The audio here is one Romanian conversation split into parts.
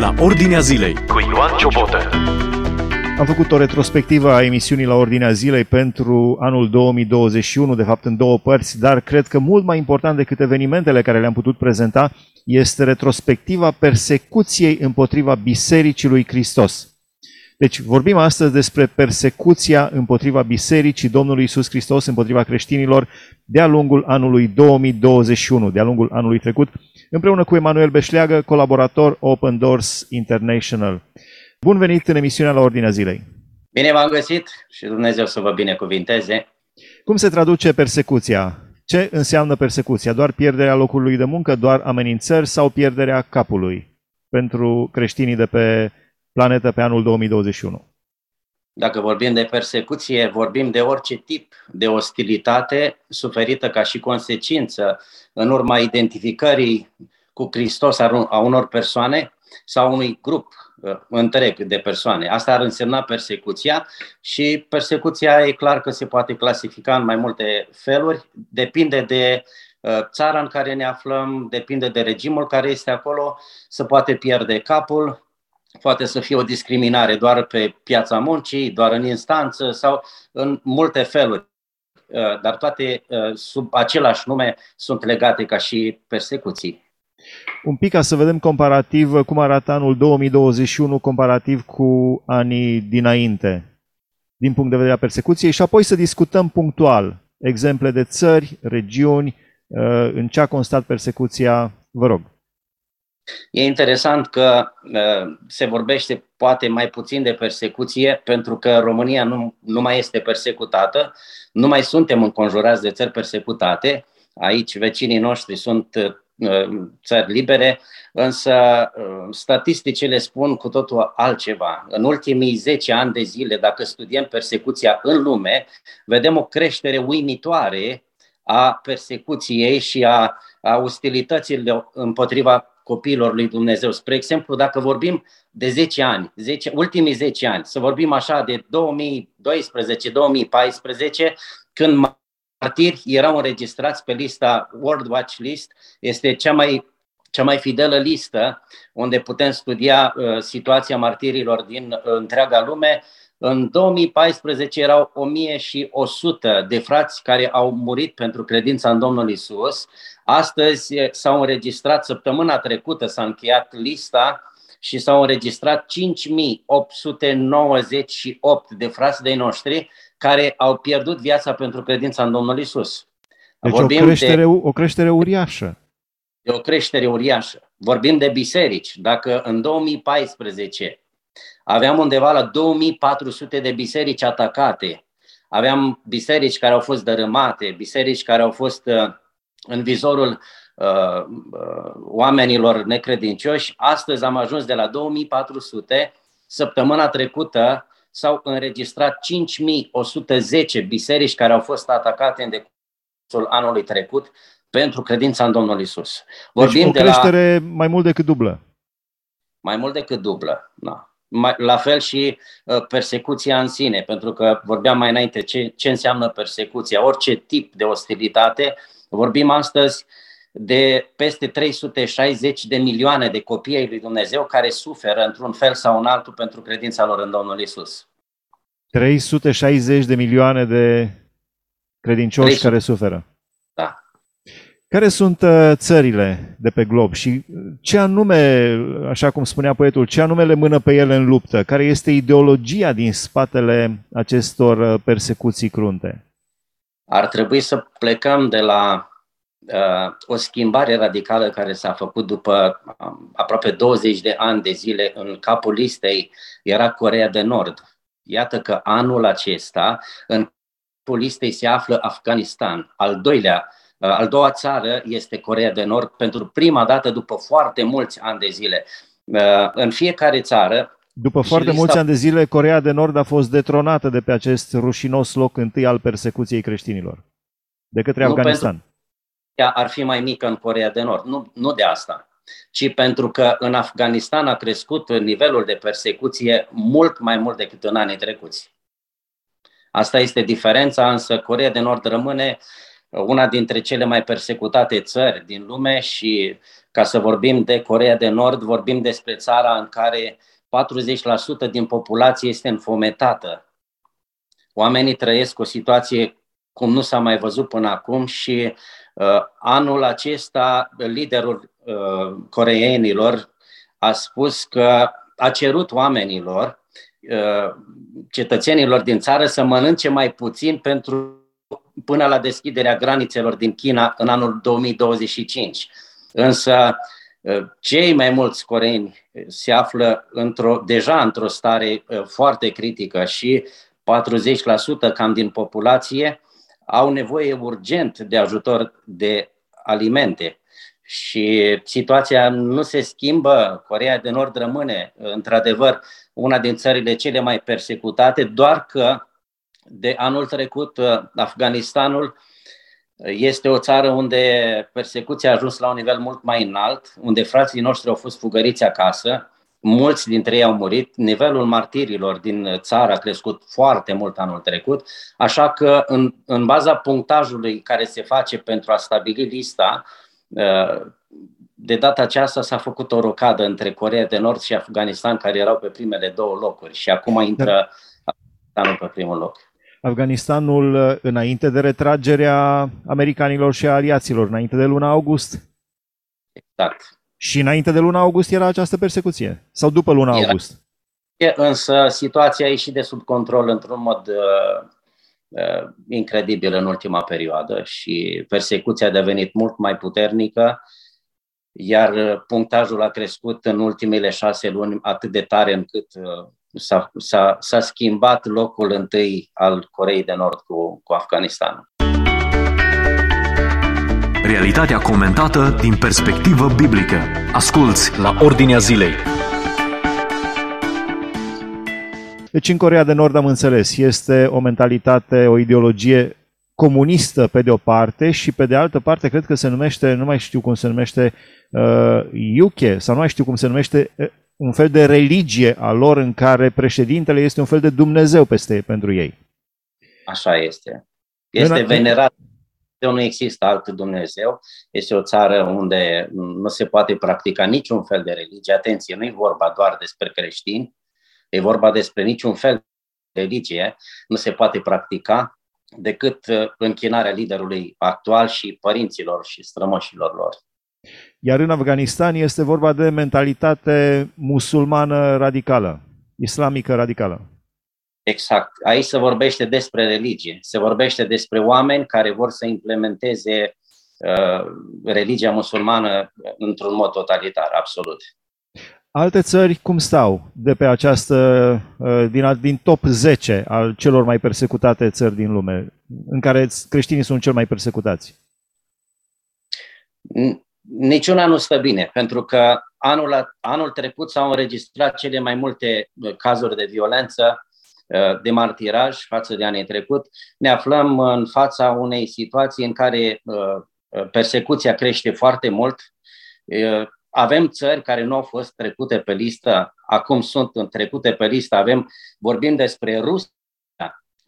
la Ordinea Zilei cu Ioan Ciobotă. Am făcut o retrospectivă a emisiunii la Ordinea Zilei pentru anul 2021, de fapt în două părți, dar cred că mult mai important decât evenimentele care le-am putut prezenta este retrospectiva persecuției împotriva Bisericii lui Hristos. Deci vorbim astăzi despre persecuția împotriva Bisericii Domnului Isus Hristos, împotriva creștinilor, de-a lungul anului 2021, de-a lungul anului trecut, împreună cu Emanuel Beșleagă, colaborator Open Doors International. Bun venit în emisiunea la Ordinea Zilei! Bine v-am găsit și Dumnezeu să vă binecuvinteze! Cum se traduce persecuția? Ce înseamnă persecuția? Doar pierderea locului de muncă, doar amenințări sau pierderea capului pentru creștinii de pe planetă pe anul 2021? Dacă vorbim de persecuție, vorbim de orice tip de ostilitate suferită ca și consecință în urma identificării cu Hristos a unor persoane sau unui grup uh, întreg de persoane. Asta ar însemna persecuția și persecuția e clar că se poate clasifica în mai multe feluri, depinde de uh, țara în care ne aflăm, depinde de regimul care este acolo, se poate pierde capul, poate să fie o discriminare doar pe piața muncii, doar în instanță sau în multe feluri. Uh, dar toate uh, sub același nume sunt legate ca și persecuții. Un pic ca să vedem comparativ cum arată anul 2021 comparativ cu anii dinainte, din punct de vedere a persecuției, și apoi să discutăm punctual exemple de țări, regiuni, uh, în ce a constat persecuția, vă rog. E interesant că uh, se vorbește poate mai puțin de persecuție, pentru că România nu, nu mai este persecutată, nu mai suntem înconjurați de țări persecutate. Aici vecinii noștri sunt uh, țări libere, însă uh, statisticile spun cu totul altceva. În ultimii 10 ani de zile, dacă studiem persecuția în lume, vedem o creștere uimitoare a persecuției și a, a ostilităților împotriva copiilor lui Dumnezeu. Spre exemplu, dacă vorbim de 10 ani, 10, ultimii 10 ani, să vorbim așa de 2012-2014, când martiri erau înregistrați pe lista World Watch List, este cea mai cea mai fidelă listă unde putem studia uh, situația martirilor din uh, întreaga lume. În 2014 erau 1100 de frați care au murit pentru credința în Domnul Isus. Astăzi s-au înregistrat, săptămâna trecută s-a încheiat lista și s-au înregistrat 5898 de frați de noștri care au pierdut viața pentru credința în Domnul Isus. Deci Vorbim o creștere, de, o creștere uriașă. De o creștere uriașă. Vorbim de biserici. Dacă în 2014 aveam undeva la 2400 de biserici atacate, aveam biserici care au fost dărâmate, biserici care au fost uh, în vizorul uh, uh, oamenilor necredincioși. Astăzi am ajuns de la 2400. Săptămâna trecută s-au înregistrat 5110 biserici care au fost atacate în decursul anului trecut pentru credința în Domnul Isus. Deci Vorbim deci o creștere de la... mai mult decât dublă. Mai mult decât dublă, da. La fel și uh, persecuția în sine, pentru că vorbeam mai înainte ce, ce înseamnă persecuția. Orice tip de ostilitate uh, Vorbim astăzi de peste 360 de milioane de copii ai lui Dumnezeu care suferă într-un fel sau în altul pentru credința lor în Domnul Isus. 360 de milioane de credincioși 300. care suferă. Da. Care sunt uh, țările de pe glob și ce anume, așa cum spunea poetul, ce anume le mână pe ele în luptă? Care este ideologia din spatele acestor uh, persecuții crunte? Ar trebui să plecăm de la uh, o schimbare radicală care s-a făcut după uh, aproape 20 de ani de zile în capul listei era Corea de Nord. Iată că anul acesta în capul listei se află Afganistan, al doilea uh, al doua țară este Corea de Nord pentru prima dată după foarte mulți ani de zile. Uh, în fiecare țară după foarte lista... mulți ani de zile, Corea de Nord a fost detronată de pe acest rușinos loc întâi al persecuției creștinilor, de către nu Afganistan. Ea ar fi mai mică în Corea de Nord, nu, nu de asta, ci pentru că în Afganistan a crescut nivelul de persecuție mult mai mult decât în anii trecuți. Asta este diferența, însă Corea de Nord rămâne una dintre cele mai persecutate țări din lume și Ca să vorbim de Corea de Nord, vorbim despre țara în care 40% din populație este înfometată. Oamenii trăiesc o situație cum nu s-a mai văzut până acum și uh, anul acesta liderul uh, coreenilor a spus că a cerut oamenilor, uh, cetățenilor din țară să mănânce mai puțin pentru până la deschiderea granițelor din China în anul 2025. Însă uh, cei mai mulți coreeni se află într-o, deja într-o stare uh, foarte critică și 40% cam din populație au nevoie urgent de ajutor de alimente. Și situația nu se schimbă. Corea de Nord rămâne, într-adevăr, una din țările cele mai persecutate, doar că de anul trecut Afganistanul este o țară unde persecuția a ajuns la un nivel mult mai înalt, unde frații noștri au fost fugăriți acasă, mulți dintre ei au murit, nivelul martirilor din țară a crescut foarte mult anul trecut, așa că în, în baza punctajului care se face pentru a stabili lista, uh, de data aceasta s-a făcut o rocadă între Corea de Nord și Afganistan, care erau pe primele două locuri și acum intră Afganistanul pe primul loc. Afganistanul uh, înainte de retragerea americanilor și a aliaților, înainte de luna august? Exact. Și înainte de luna august era această persecuție? Sau după luna era. august? Însă situația a ieșit de sub control într-un mod uh, uh, incredibil în ultima perioadă și persecuția a devenit mult mai puternică, iar punctajul a crescut în ultimele șase luni atât de tare încât uh, s-a, s-a, s-a schimbat locul întâi al Coreei de Nord cu, cu Afganistanul. Realitatea comentată din perspectivă biblică. Asculți la Ordinea Zilei. Deci în Corea de Nord am înțeles, este o mentalitate, o ideologie comunistă pe de o parte și pe de altă parte cred că se numește, nu mai știu cum se numește, uh, Yuke, sau nu mai știu cum se numește, uh, un fel de religie a lor în care președintele este un fel de Dumnezeu peste pentru ei. Așa este. Este venerat nu există alt Dumnezeu. Este o țară unde nu se poate practica niciun fel de religie. Atenție, nu e vorba doar despre creștini, e vorba despre niciun fel de religie. Nu se poate practica decât uh, închinarea liderului actual și părinților și strămoșilor lor. Iar în Afganistan este vorba de mentalitate musulmană radicală, islamică radicală. Exact. Aici se vorbește despre religie, se vorbește despre oameni care vor să implementeze uh, religia musulmană într-un mod totalitar, absolut. Alte țări cum stau de pe această, uh, din, din top 10 al celor mai persecutate țări din lume, în care creștinii sunt cel mai persecutați? Niciuna nu stă bine, pentru că anul, anul trecut s-au înregistrat cele mai multe uh, cazuri de violență Uh, de martiraj față de anii trecut, ne aflăm în fața unei situații în care uh, uh, persecuția crește foarte mult. Avem țări care nu au fost trecute pe listă, acum sunt trecute pe listă. Avem, vorbim despre Rusia,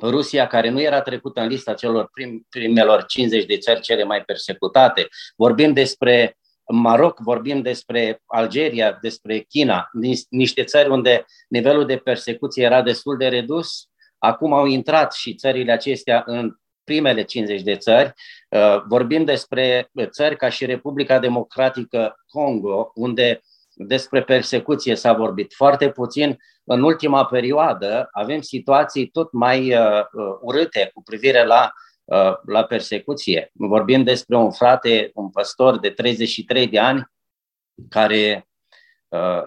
Rusia, care nu era trecută în lista celor prim, primelor 50 de țări cele mai persecutate. Vorbim despre Maroc, vorbim despre Algeria, despre China, niște țări unde nivelul de persecuție era destul de redus. Acum au intrat și țările acestea în primele 50 de țări. Uh, vorbim despre țări ca și Republica Democratică Congo, unde despre persecuție s-a vorbit foarte puțin. În ultima perioadă avem situații tot mai uh, uh, urâte cu privire la Uh, la persecuție. Vorbim despre un frate, un păstor de 33 de ani, care uh,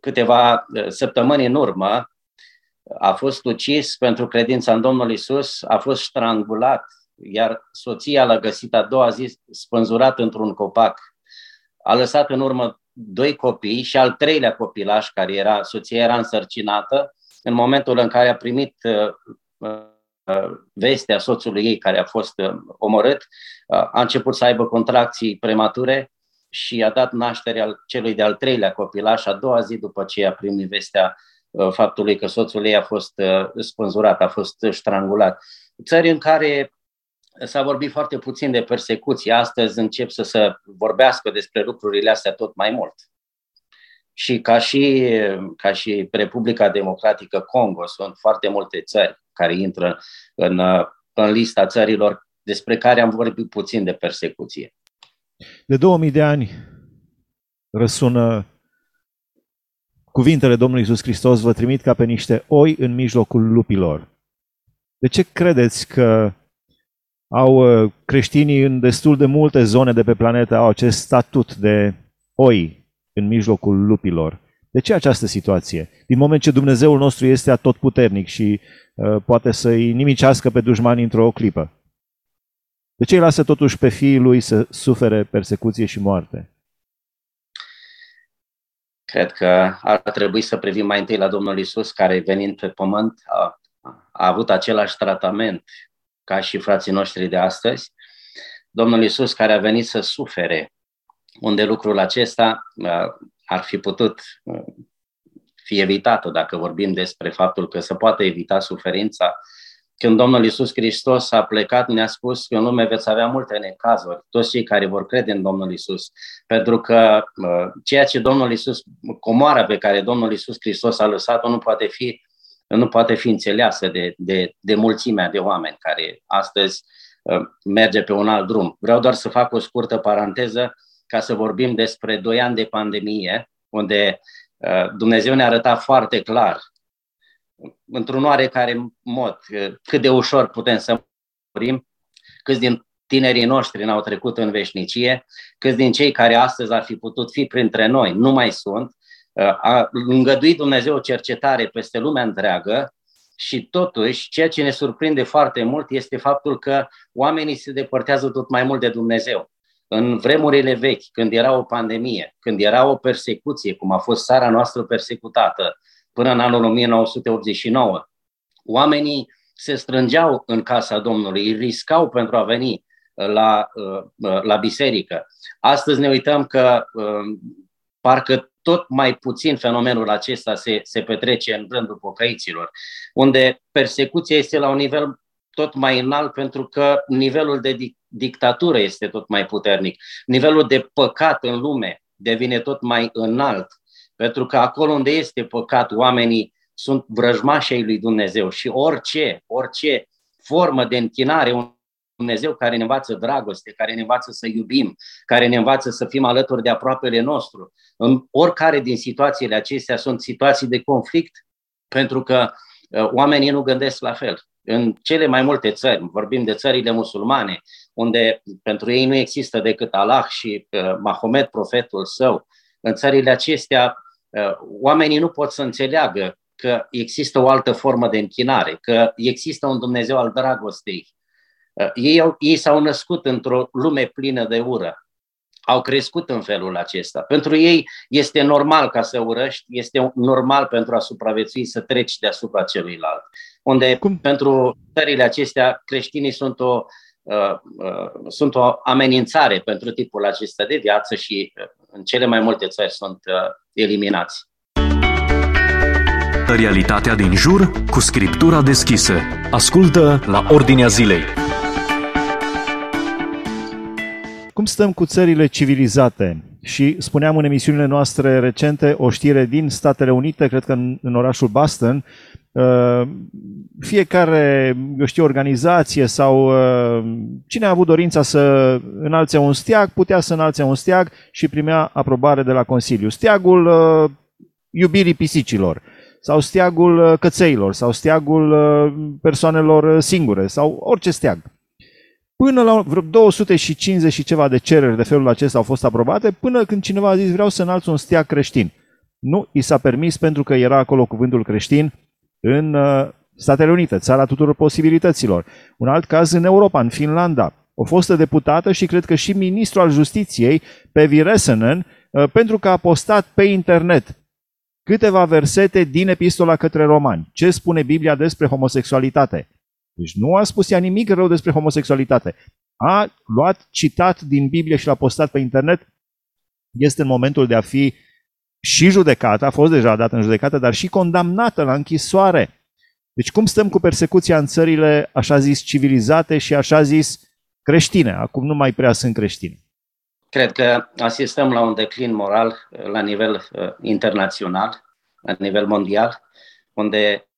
câteva uh, săptămâni în urmă a fost ucis pentru credința în Domnul Isus, a fost strangulat, iar soția l-a găsit a doua zi spânzurat într-un copac. A lăsat în urmă doi copii și al treilea copilaș, care era, soția era însărcinată, în momentul în care a primit vestea soțului ei care a fost uh, omorât, uh, a început să aibă contracții premature și a dat naștere al celui de-al treilea copilaș a doua zi după ce a primit vestea uh, faptului că soțul ei a fost spânzurat, a fost strangulat. Țări în care s-a vorbit foarte puțin de persecuție. Astăzi încep să se vorbească despre lucrurile astea tot mai mult. Și ca și, ca și Republica Democratică Congo, sunt foarte multe țări care intră în, în lista țărilor despre care am vorbit puțin de persecuție. De 2000 de ani răsună cuvintele Domnului Isus Hristos, vă trimit ca pe niște oi în mijlocul lupilor. De ce credeți că au uh, creștinii în destul de multe zone de pe planetă au acest statut de oi în mijlocul lupilor? De ce această situație? Din moment ce Dumnezeul nostru este atotputernic și uh, poate să-i nimicească pe dușmani într-o clipă. De ce îi lasă totuși pe fiii lui să sufere persecuție și moarte? Cred că ar trebui să privim mai întâi la Domnul Isus, care venind pe pământ a, a avut același tratament ca și frații noștri de astăzi. Domnul Isus care a venit să sufere, unde lucrul acesta ar fi putut fi evitat dacă vorbim despre faptul că se poate evita suferința, când Domnul Isus Hristos a plecat, ne-a spus că în lume veți avea multe necazuri, toți cei care vor crede în Domnul Isus, pentru că ceea ce Domnul Isus, comoara pe care Domnul Isus Hristos a lăsat-o nu poate fi, nu poate fi înțeleasă de, de, de mulțimea de oameni care astăzi uh, merge pe un alt drum. Vreau doar să fac o scurtă paranteză ca să vorbim despre doi ani de pandemie, unde uh, Dumnezeu ne-a arătat foarte clar într-un oarecare mod, cât de ușor putem să murim, câți din tinerii noștri n-au trecut în veșnicie, câți din cei care astăzi ar fi putut fi printre noi nu mai sunt, a îngăduit Dumnezeu o cercetare peste lumea întreagă și totuși ceea ce ne surprinde foarte mult este faptul că oamenii se depărtează tot mai mult de Dumnezeu. În vremurile vechi, când era o pandemie, când era o persecuție, cum a fost țara noastră persecutată, până în anul 1989. Oamenii se strângeau în casa Domnului, îi riscau pentru a veni uh, la, uh, uh, la biserică. Astăzi ne uităm că parcă tot mai puțin fenomenul acesta se, se petrece în rândul pocăiților, unde persecuția este la un nivel tot mai înalt pentru că nivelul de dictatură este tot mai puternic. Nivelul de păcat în lume devine tot mai înalt pentru că acolo unde este păcat, oamenii sunt vrăjmașii ai lui Dumnezeu și orice, orice formă de închinare, un Dumnezeu care ne învață dragoste, care ne învață să iubim, care ne învață să fim alături de aproapele nostru. În oricare din situațiile acestea sunt situații de conflict, pentru că uh, oamenii nu gândesc la fel. În cele mai multe țări, vorbim de țările musulmane, unde pentru ei nu există decât Allah și uh, Mahomet, profetul său, în țările acestea Uh, oamenii nu pot să înțeleagă că există o altă formă de închinare, că există un Dumnezeu al dragostei. Uh, ei, au, ei s-au născut într-o lume plină de ură. Au crescut în felul acesta. Pentru ei este normal ca să urăști, este normal pentru a supraviețui să treci deasupra celuilalt. Unde Cum? pentru țările acestea creștinii sunt o, uh, uh, sunt o amenințare pentru tipul acesta de viață și uh, în cele mai multe țări sunt uh, eliminați. Realitatea din jur cu scriptura deschisă. Ascultă la Ordinea Zilei. Cum stăm cu țările civilizate? Și spuneam în emisiunile noastre recente o știre din Statele Unite, cred că în, în orașul Boston, uh, fiecare, eu știu, organizație sau uh, cine a avut dorința să înalțe un steag, putea să înalțe un steag și primea aprobare de la Consiliu. Steagul uh, iubirii pisicilor sau steagul cățeilor sau steagul persoanelor singure sau orice steag. Până la vreo 250 și ceva de cereri de felul acesta au fost aprobate, până când cineva a zis vreau să înalț un steag creștin. Nu i s-a permis pentru că era acolo cuvântul creștin în uh, Statele Unite, țara tuturor posibilităților. Un alt caz în Europa, în Finlanda. O fostă deputată și cred că și ministru al justiției, Pevi Resenen, uh, pentru că a postat pe internet câteva versete din epistola către romani. Ce spune Biblia despre homosexualitate? Deci nu a spus ea nimic rău despre homosexualitate. A luat citat din Biblie și l-a postat pe internet. Este în momentul de a fi și judecată, a fost deja dată în judecată, dar și condamnată la închisoare. Deci cum stăm cu persecuția în țările așa zis civilizate și așa zis creștine. Acum nu mai prea sunt creștine. Cred că asistăm la un declin moral la nivel uh, internațional, la nivel mondial, unde uh,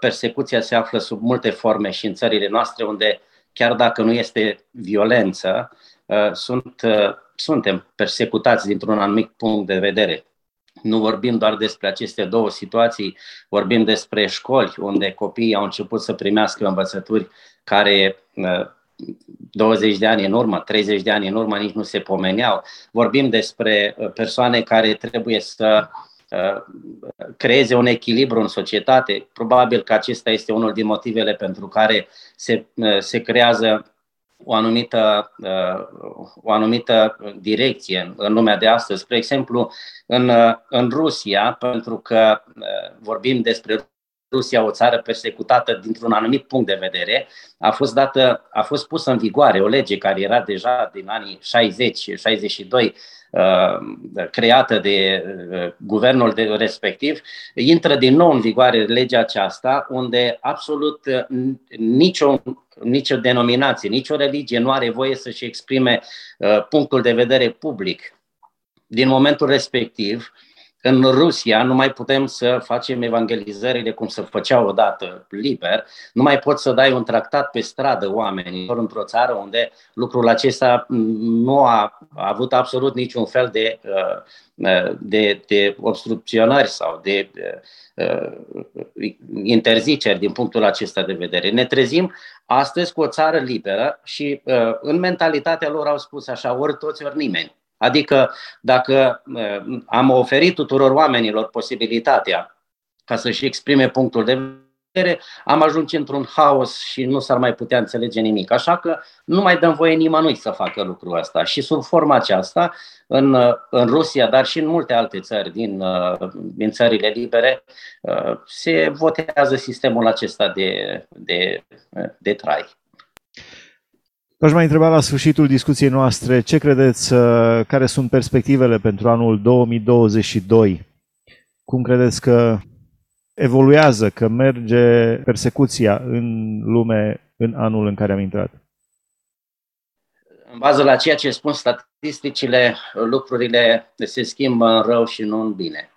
persecuția se află sub multe forme și în țările noastre, unde chiar dacă nu este violență, uh, sunt, uh, suntem persecutați dintr-un anumit punct de vedere. Nu vorbim doar despre aceste două situații, vorbim despre școli unde copiii au început să primească învățături care 20 uh, de ani în urmă, 30 de ani în urmă nici nu se pomeneau. Vorbim despre persoane care trebuie să creeze un echilibru în societate. Probabil că acesta este unul din motivele pentru care se, se creează o anumită, o anumită direcție în lumea de astăzi. Spre exemplu, în, în Rusia, pentru că vorbim despre Rusia, o țară persecutată dintr-un anumit punct de vedere, a fost, dată, a fost pusă în vigoare o lege care era deja din anii 60-62 Uh, creată de uh, guvernul de respectiv, intră din nou în vigoare legea aceasta, unde absolut uh, nicio, nicio denominație, nicio religie nu are voie să-și exprime punctul de vedere public. Din momentul respectiv, în Rusia nu mai putem să facem evangelizările cum se făceau odată liber, nu mai poți să dai un tractat pe stradă oamenilor într-o țară unde lucrul acesta nu a avut absolut niciun fel de, uh, de, de obstrucționări sau de uh, interziceri din punctul acesta de vedere. Ne trezim astăzi cu o țară liberă și uh, în mentalitatea lor au spus așa, ori toți, ori nimeni. Adică dacă am oferit tuturor oamenilor posibilitatea ca să-și exprime punctul de vedere, am ajuns într-un haos și nu s-ar mai putea înțelege nimic. Așa că nu mai dăm voie nimănui să facă lucrul ăsta. Și sub forma aceasta, în, în Rusia, dar și în multe alte țări din, din țările libere, se votează sistemul acesta de, de, de trai. V-aș mai întreba la sfârșitul discuției noastre ce credeți, uh, care sunt perspectivele pentru anul 2022? Cum credeți că evoluează, că merge persecuția în lume în anul în care am intrat? În bază la ceea ce spun statisticile, lucrurile se schimbă în rău și nu în bine.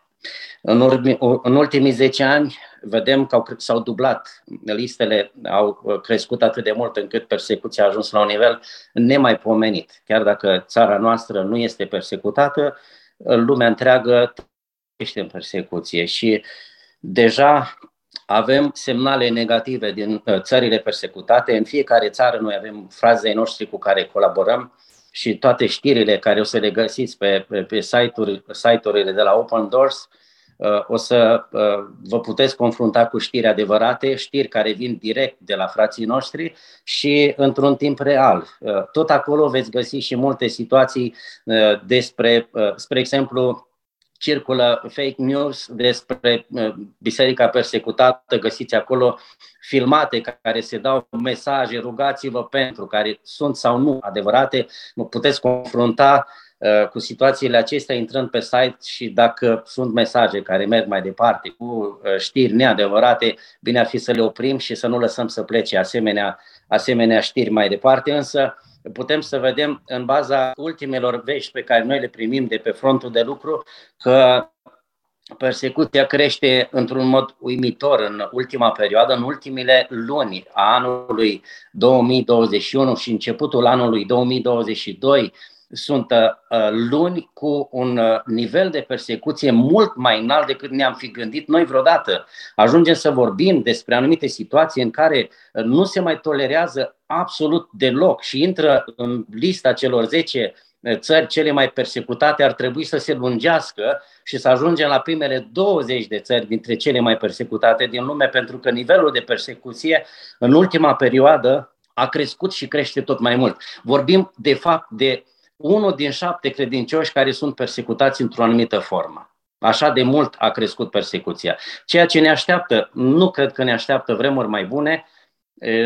În, urmi, în ultimii 10 ani vedem că au, s-au dublat, listele au crescut atât de mult încât persecuția a ajuns la un nivel nemaipomenit. Chiar dacă țara noastră nu este persecutată, lumea întreagă este în persecuție și deja avem semnale negative din uh, țările persecutate. În fiecare țară noi avem frazei noștri cu care colaborăm și toate știrile care o să le găsiți pe, pe, pe site-uri, site-urile de la Open Doors uh, Uh, o să uh, vă puteți confrunta cu știri adevărate, știri care vin direct de la frații noștri și într-un timp real. Uh, tot acolo veți găsi și multe situații despre, spre exemplu, circulă fake news despre biserica persecutată, găsiți acolo filmate care se dau mesaje, rugați-vă pentru, care sunt sau nu adevărate, puteți confrunta Uh, cu situațiile acestea intrând pe site și dacă sunt mesaje care merg mai departe cu uh, știri neadevărate, bine ar fi să le oprim și să nu lăsăm să plece asemenea, asemenea știri mai departe, însă putem să vedem în baza ultimelor vești pe care noi le primim de pe frontul de lucru că persecuția crește într-un mod uimitor în ultima perioadă, în ultimile luni a anului 2021 și începutul anului 2022 sunt uh, uh, luni cu un uh, nivel de persecuție mult mai înalt decât ne-am fi gândit noi vreodată. Ajungem să vorbim despre anumite situații în care nu se mai tolerează absolut deloc și intră în lista celor 10 țări cele mai persecutate ar trebui să se lungească și să ajungem la primele 20 de țări dintre cele mai persecutate din lume, pentru că nivelul de persecuție în ultima perioadă a crescut și crește tot mai mult. Vorbim, de fapt, de unul din șapte credincioși care sunt persecutați într-o anumită formă. Așa de mult a crescut persecuția. Ceea ce ne așteaptă, nu cred că ne așteaptă vremuri mai bune,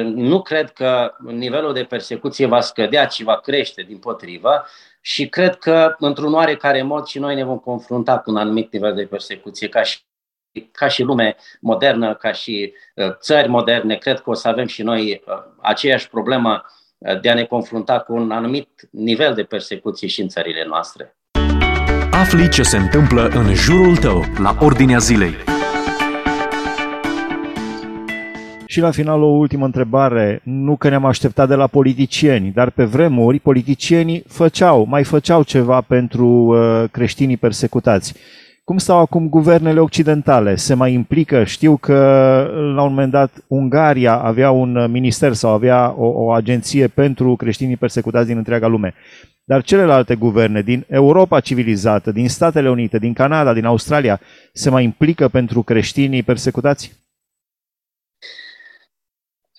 nu cred că nivelul de persecuție va scădea, ci va crește din potrivă și cred că într-un oarecare mod și noi ne vom confrunta cu un anumit nivel de persecuție ca și ca și lume modernă, ca și țări moderne, cred că o să avem și noi aceeași problemă de a ne confrunta cu un anumit nivel de persecuție și în țările noastre. Afli ce se întâmplă în jurul tău, la Ordinea Zilei. Și la final o ultimă întrebare. Nu că ne-am așteptat de la politicieni, dar pe vremuri politicienii făceau, mai făceau ceva pentru uh, creștinii persecutați. Cum stau acum guvernele occidentale? Se mai implică? Știu că la un moment dat Ungaria avea un minister sau avea o, o agenție pentru creștinii persecutați din întreaga lume. Dar celelalte guverne din Europa civilizată, din Statele Unite, din Canada, din Australia, se mai implică pentru creștinii persecutați?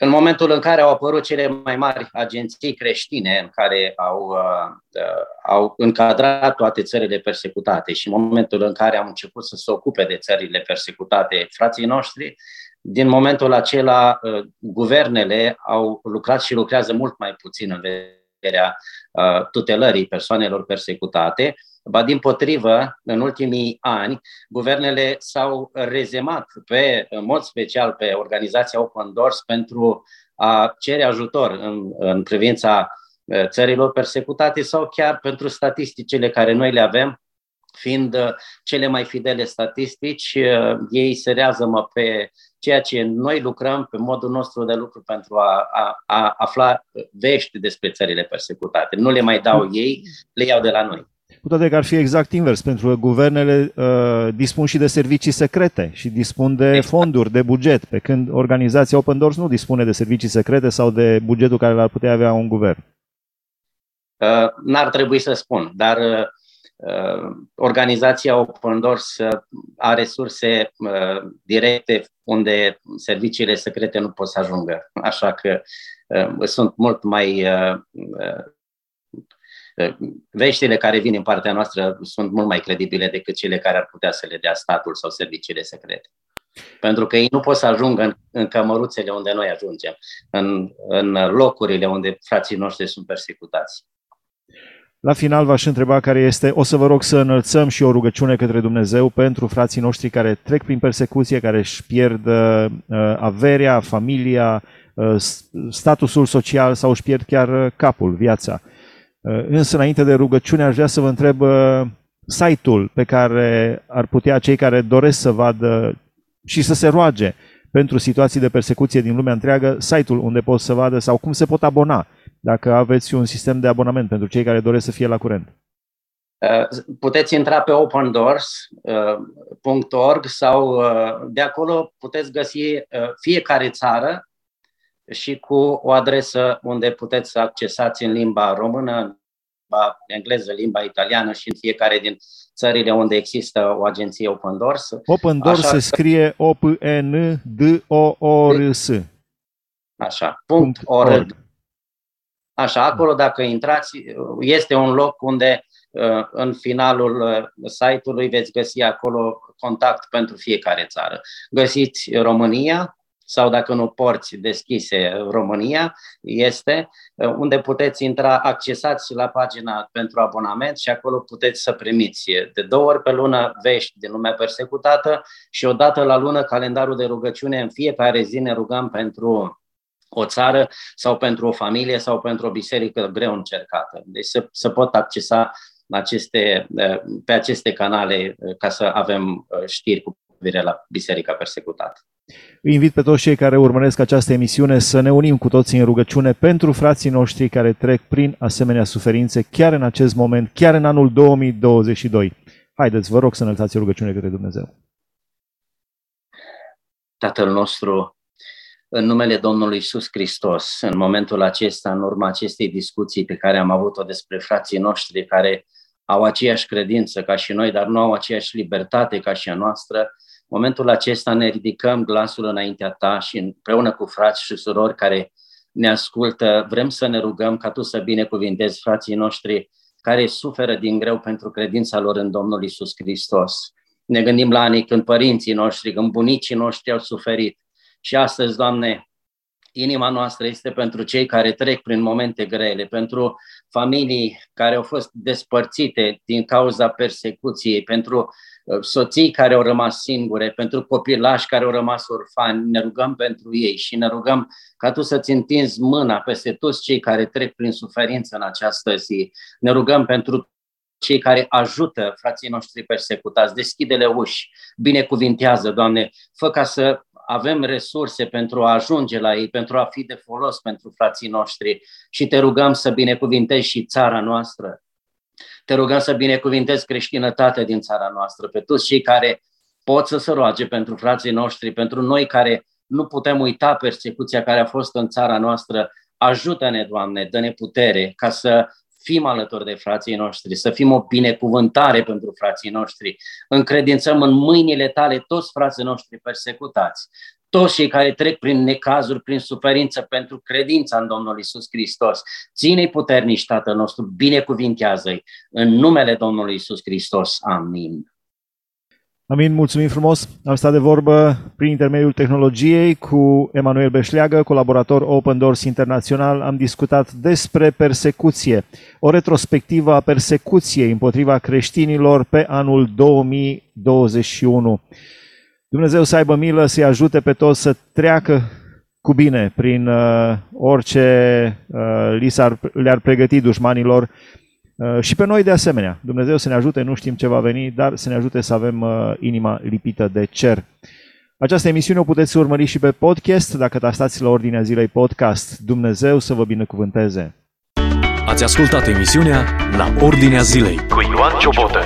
În momentul în care au apărut cele mai mari agenții creștine în care au, uh, uh, au încadrat toate țările persecutate și în momentul în care am început să se ocupe de țările persecutate frații noștri, din momentul acela uh, guvernele au lucrat și lucrează mult mai puțin în vederea uh, tutelării persoanelor persecutate Ba din potrivă, în ultimii ani, guvernele s-au rezemat pe, în mod special pe organizația Open Doors pentru a cere ajutor în, în privința eh, țărilor persecutate sau chiar pentru statisticile care noi le avem, fiind eh, cele mai fidele statistici, eh, ei se rează pe ceea ce noi lucrăm pe modul nostru de lucru pentru a, a, a afla vești despre țările persecutate. Nu le mai dau ei, le iau de la noi. Cu toate că ar fi exact invers, pentru că guvernele uh, dispun și de servicii secrete și dispun de exact. fonduri, de buget, pe când organizația Open Doors nu dispune de servicii secrete sau de bugetul care l-ar putea avea un guvern. Uh, n-ar trebui să spun, dar uh, organizația Open Doors uh, are resurse uh, directe unde serviciile secrete nu pot să ajungă. Așa că uh, sunt mult mai uh, uh veștile care vin în partea noastră sunt mult mai credibile decât cele care ar putea să le dea statul sau serviciile secrete. Pentru că ei nu pot să ajungă în, în cămăruțele unde noi ajungem, în, în locurile unde frații noștri sunt persecutați. La final v-aș întreba care este, o să vă rog să înălțăm și o rugăciune către Dumnezeu pentru frații noștri care trec prin persecuție, care își pierd uh, averea, familia, uh, statusul social sau își pierd chiar uh, capul, viața. Uh, însă, înainte de rugăciune, aș vrea să vă întreb uh, site-ul pe care ar putea cei care doresc să vadă și să se roage pentru situații de persecuție din lumea întreagă, site-ul unde pot să vadă sau cum se pot abona, dacă aveți un sistem de abonament pentru cei care doresc să fie la curent. Uh, puteți intra pe opendoors.org sau de acolo puteți găsi fiecare țară și cu o adresă unde puteți să accesați în limba română, limba engleză, limba italiană și în fiecare din țările unde există o agenție Open Doors. Open Doors Așa se scrie o p n d o o r s Așa, punct org. Așa, acolo dacă intrați, este un loc unde uh, în finalul uh, site-ului veți găsi acolo contact pentru fiecare țară. Găsiți România, sau dacă nu porți deschise România, este uh, unde puteți intra, accesați la pagina pentru abonament și acolo puteți să primiți de două ori pe lună vești din lumea persecutată și o dată la lună calendarul de rugăciune. În fiecare zi ne rugăm pentru o țară sau pentru o familie sau pentru o biserică greu încercată. Deci să, să pot accesa aceste, uh, pe aceste canale uh, ca să avem știri cu privire la biserica persecutată. Îi invit pe toți cei care urmăresc această emisiune să ne unim cu toții în rugăciune pentru frații noștri care trec prin asemenea suferințe chiar în acest moment, chiar în anul 2022. Haideți, vă rog să înălțați rugăciune către Dumnezeu. Tatăl nostru, în numele Domnului Isus Hristos, în momentul acesta, în urma acestei discuții pe care am avut-o despre frații noștri care au aceeași credință ca și noi, dar nu au aceeași libertate ca și a noastră, momentul acesta ne ridicăm glasul înaintea ta și împreună cu frați și surori care ne ascultă, vrem să ne rugăm ca tu să binecuvintezi frații noștri care suferă din greu pentru credința lor în Domnul Isus Hristos. Ne gândim la anii când părinții noștri, când bunicii noștri au suferit. Și astăzi, Doamne, inima noastră este pentru cei care trec prin momente grele, pentru familii care au fost despărțite din cauza persecuției, pentru soții care au rămas singure, pentru copilași care au rămas orfani, ne rugăm pentru ei și ne rugăm ca tu să-ți întinzi mâna peste toți cei care trec prin suferință în această zi. Ne rugăm pentru cei care ajută frații noștri persecutați, deschide-le uși, binecuvintează, Doamne, fă ca să avem resurse pentru a ajunge la ei, pentru a fi de folos pentru frații noștri și te rugăm să binecuvintezi și țara noastră. Te rugăm să binecuvintezi creștinătatea din țara noastră, pe toți cei care pot să se roage pentru frații noștri, pentru noi care nu putem uita persecuția care a fost în țara noastră. Ajută-ne, Doamne, dă-ne putere ca să fim alături de frații noștri, să fim o binecuvântare pentru frații noștri. Încredințăm în mâinile tale toți frații noștri persecutați, toți cei care trec prin necazuri, prin suferință pentru credința în Domnul Isus Hristos. Ține-i puternici, Tatăl nostru, binecuvintează-i. În numele Domnului Isus Hristos. Amin. Amin, mulțumim frumos. Am stat de vorbă prin intermediul tehnologiei cu Emanuel Beșleagă, colaborator Open Doors Internațional. Am discutat despre persecuție, o retrospectivă a persecuției împotriva creștinilor pe anul 2021. Dumnezeu să aibă milă, să-i ajute pe toți să treacă cu bine prin uh, orice uh, li s-ar, le-ar pregăti dușmanilor Uh, și pe noi de asemenea. Dumnezeu să ne ajute, nu știm ce va veni, dar să ne ajute să avem uh, inima lipită de cer. Această emisiune o puteți urmări și pe podcast, dacă tastați la ordinea zilei podcast. Dumnezeu să vă binecuvânteze! Ați ascultat emisiunea La Ordinea Zilei cu Ioan Ciobotă.